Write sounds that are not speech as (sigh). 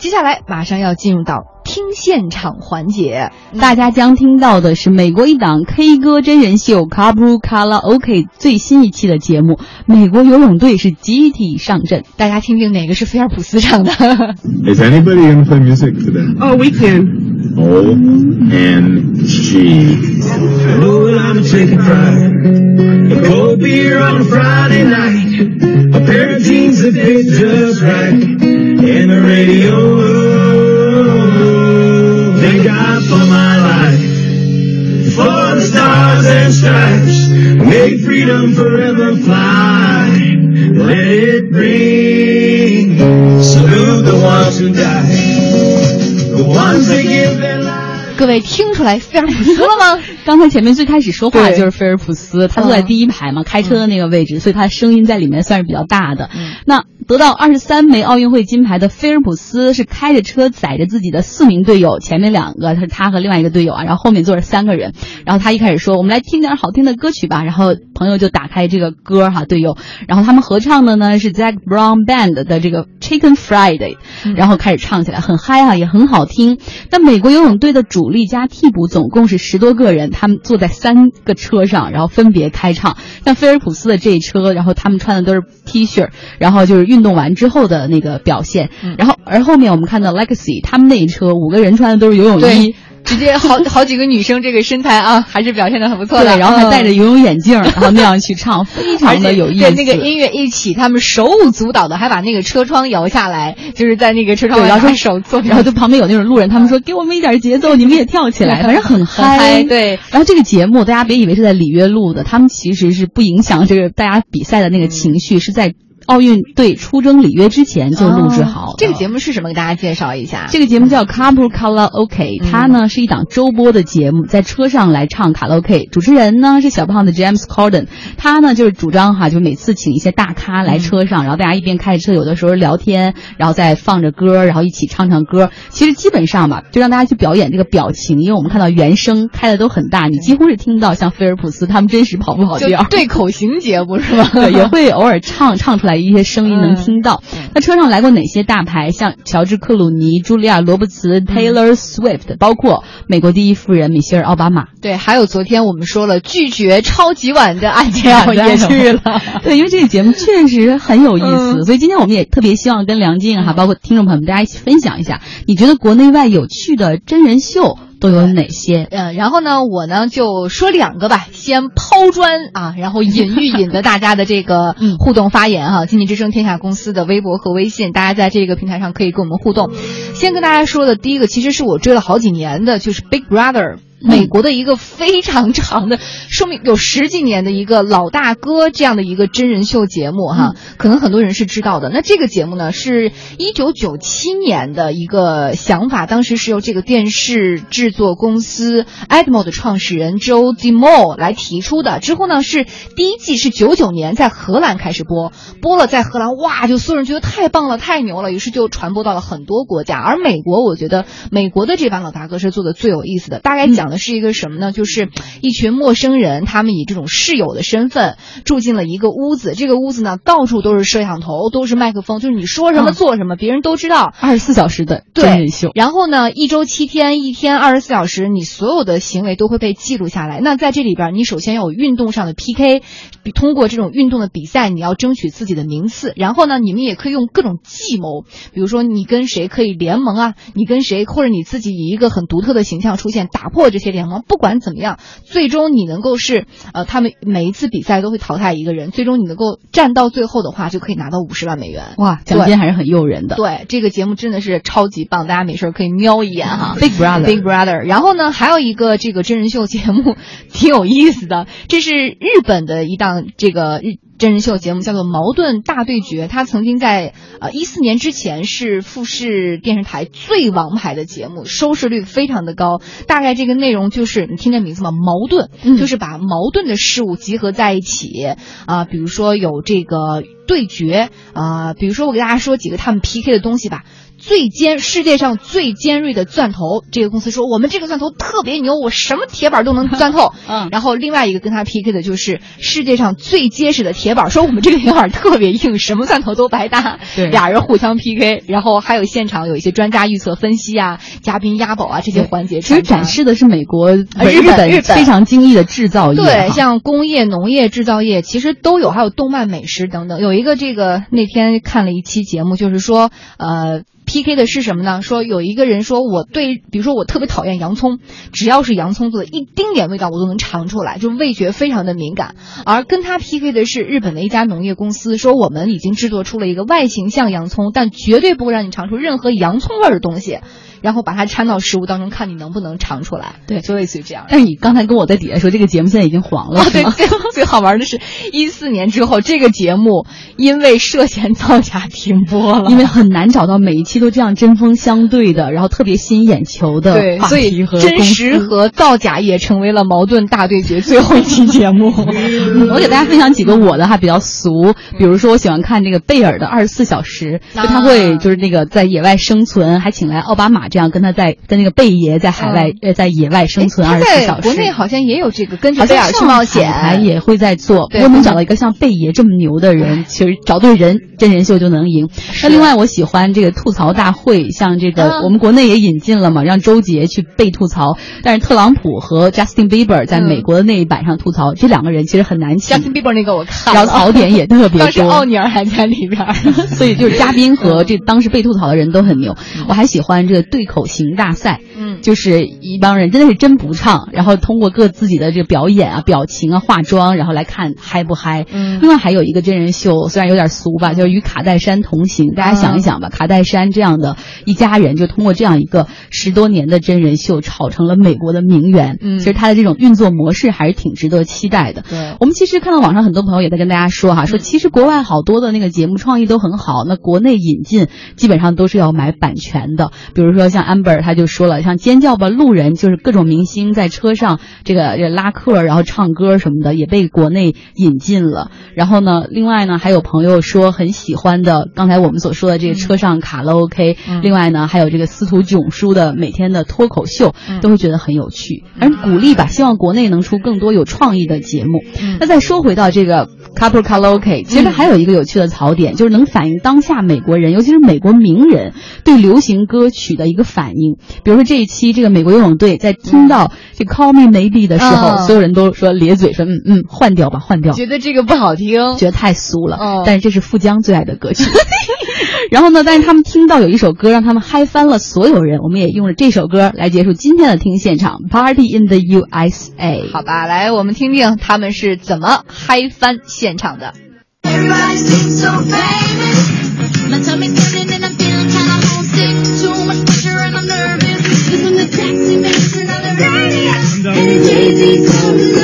接下来马上要进入到听现场环节，大家将听到的是美国一档 K 歌真人秀《Kabru Karaoke》最新一期的节目。美国游泳队是集体上阵，大家听听哪个是菲尔普斯唱的 Is anybody gonna play music today? Oh, we can. O N G. know that I'm taking pride. A cold beer on a Friday night. A pair of jeans that fit just right. And the radio. Stars and stripes. May freedom forever fly. Let it ring. Salute the ones who died. The ones that give their lives. 各位听出来菲尔普斯了吗？刚才前面最开始说话就是菲尔普斯，他坐在第一排嘛，开车的那个位置，所以他的声音在里面算是比较大的。嗯那得到二十三枚奥运会金牌的菲尔普斯是开着车载着自己的四名队友，前面两个他是他和另外一个队友啊，然后后面坐着三个人。然后他一开始说：“我们来听点好听的歌曲吧。”然后朋友就打开这个歌哈，队友，然后他们合唱的呢是 Zac Brown Band 的这个 Chicken Friday，然后开始唱起来，很嗨啊，也很好听。但美国游泳队的主力加替补总共是十多个人，他们坐在三个车上，然后分别开唱。像菲尔普斯的这一车，然后他们穿的都是 T 恤，然后就是运动完之后的那个表现。然后而后面我们看到 Legacy 他们那一车五个人穿的都是游泳衣。直接好 (laughs) 好几个女生，这个身材啊，还是表现的很不错的。对，然后还戴着嗯游泳眼镜，(laughs) 然后那样去唱，(laughs) 非常的有意思。对那个音乐一起，他们手舞足蹈的，还把那个车窗摇下来，就是在那个车窗对，然后外拿手做，然后就旁边有那种路人，他们说给我们一点节奏，你们也跳起来，反正很很嗨对然后这个节目大家别以为是在里约录的，他们其实是不影响这个大家比赛的那个情绪，是在奥运队出征里约之前就录制好这个节目是什么？给大家介绍一下。这个节目叫 Kabul Karaoke，它呢是一档周播的节目，在车上来唱卡拉 OK。主持人呢是小胖的 James Corden，他呢就是主张哈，就每次请一些大咖来车上，然后大家一边开着车，有的时候聊天，然后再放着歌，然后一起唱唱歌。其实基本上吧，就让大家去表演这个表情，因为我们看到原声开的都很大，你几乎是听不到像菲尔普斯他们真实跑不跑就调。对口型节目是吧？(laughs) 对，也会偶尔唱唱出来一些声音能听到。嗯那车上来过哪些大牌？像乔治·克鲁尼、茱莉亚·罗伯茨、Taylor Swift，包括美国第一夫人米歇尔·奥巴马。对，还有昨天我们说了拒绝超级碗的安吉尔也去了。(laughs) 对，因为这个节目确实很有意思，嗯所以今天我们也特别希望跟梁静哈，包括听众朋友们大家一起分享一下，你觉得国内外有趣的真人秀都有哪些？嗯，然后呢，我呢就说两个吧，先抛砖啊，然后引 (laughs) 玉引得大家的这个嗯互动发言哈、经济之声天下公司的微博和微信，大家在这个平台上可以跟我们互动。先跟大家说的第一个，其实是我追了好几年的，就是 Big Brother。美国的一个非常长的，说明有十几年的一个老大哥这样的一个真人秀节目哈，可能很多人是知道的。那这个节目呢，是一九九七年的一个想法，当时是由这个电视制作公司 Admo 的创始人 Joe Dimo 来提出的。之后呢，是第一季是九九年在荷兰开始播，播了在荷兰，哇，就所有人觉得太棒了，太牛了，于是就传播到了很多国家。而美国，我觉得美国的这版老大哥是做的最有意思的，大概讲的是一个什么呢？就是一群陌生人，他们以这种室友的身份住进了一个屋子，这个屋子呢到处都是摄像头，都是麦克风，就是你说什么嗯做什么，别人都知道。二十四小时的对真人秀，然后呢，一周七天，一天二十四小时，你所有的行为都会被记录下来。那在这里边，你首先要有运动上的 PK，通过这种运动的比赛，你要争取自己的名次。然后呢，你们也可以用各种计谋，比如说你跟谁可以联盟啊，你跟谁，或者你自己以一个很独特的形象出现，打破这些联盟。不管怎么样，最终你能够是呃，他们每一次比赛都会淘汰一个人，最终你能够站到最后的话，就可以拿到五十万美元。哇，奖金还是很诱人的。对，这个节目真的是超级棒，大家没事儿可以瞄一眼哈。(laughs) Big Brother Big Brother，然后呢，还有一个这个真人秀节目 (laughs) 挺有意思的，这是日本的一档这个日真人秀节目，叫做《矛盾大对决》。它曾经在呃一四年之前是富士电视台最王牌的节目，收视率非常的高。大概这个内容就是你听这名字吗？矛盾，嗯就是把矛盾的事物集合在一起啊、比如说有这个对决啊、比如说我给大家说几个他们 PK 的东西吧。最尖，世界上最尖锐的钻头。这个公司说我们这个钻头特别牛，我什么铁板都能钻透。(laughs) 嗯然后另外一个跟他 PK 的就是世界上最结实的铁板，说我们这个铁板特别硬，什么钻头都白搭。对俩人互相 PK，然后还有现场有一些专家预测分析啊，嘉宾押宝啊这些环节其实。展示的是美国、呃日本本日本非常精益的制造业。对，像工业、农业、制造业其实都有，还有动漫、美食等等。有一个这个那天看了一期节目，就是说，呃。P.K. 的是什么呢？说有一个人说我对，比如说我特别讨厌洋葱，只要是洋葱做的，一丁点味道我都能尝出来，就味觉非常的敏感。而跟他 P.K. 的是日本的一家农业公司，说我们已经制作出了一个外形像洋葱，但绝对不会让你尝出任何洋葱味的东西，然后把它掺到食物当中，看你能不能尝出来。对就类似于这样。但是你刚才跟我在底下说，这个节目现在已经黄了，哦，对最 (laughs) 最好玩的是，一四年之后，这个节目因为涉嫌造假停播了。因为很难找到每一期都这样针锋相对的，然后特别吸引眼球的对，话所以题和真实和造假也成为了矛盾大对决最后一期节目。(laughs) 我给大家分享几个我的哈比较俗，比如说我喜欢看这个贝尔的二十四小时，就他会就是那个在野外生存，还请来奥巴马这样跟他在跟那个贝爷在海外呃在野外生存他二十四小时。国内好像也有这个跟着贝尔去冒险，还也会在做，不对过能找到一个像贝爷这么牛的人，其实找对人，真人秀就能赢。那另外，我喜欢这个吐槽大会，像这个啊我们国内也引进了嘛，让周杰去被吐槽。但是特朗普和 Justin Bieber 在嗯美国的那一版上吐槽，这两个人其实很难请，Justin Bieber 那个我看了，然后槽点也特别多 (laughs) 当时奥。尼尔还在里边。(laughs) 所以就是嘉宾和这当时被吐槽的人都很牛。我还喜欢这个对口型大赛，就是一帮人真的是真不唱，然后通过各自己的这个表演啊、表情啊、化妆，然后来看嗨不嗨。嗯另外还有一个真人秀，虽然有点俗吧，就是与卡戴珊同行。大家想一想吧，卡戴珊这样的一家人，就通过这样一个十多年的真人秀，炒成了美国的名媛。嗯其实他的这种运作模式还是挺值得期待的。对我们其实看到网上很多朋友也在跟大家说哈，说其实国外好多的那个节目创意都很好，那国内引进基本上都是要买版权的。比如说像 Amber 他就说了，像尖叫吧路人，就是各种明星在车上这个这拉客，然后唱歌什么的，也被国内引进了。然后呢，另外呢，还有朋友说很喜欢的，刚才我们所说的这个车上卡拉 OK，、嗯另外呢，还有这个司徒囧叔的每天的脱口秀，嗯都会觉得很有趣，而鼓励吧，希望国内能出更多有创意的节目。嗯那再说回到这个 Couple Karaoke，其实还有一个有趣的槽点，就是能反映当下美国人，尤其是美国名人对流行歌曲的一个反应。比如说这一期这个美国游泳队在听到这 Call Me Maybe 的时候，嗯所有人都说咧嘴说嗯嗯换掉吧换掉，觉得这个不好听。觉得太俗了。嗯但是这是富江最爱的歌曲。(laughs) (laughs) 然后呢，但是他们听到有一首歌让他们嗨翻了所有人，我们也用了这首歌来结束今天的听现场 Party in the USA。好吧，来我们听听他们是怎么嗨翻现场的。Jay-Z's coming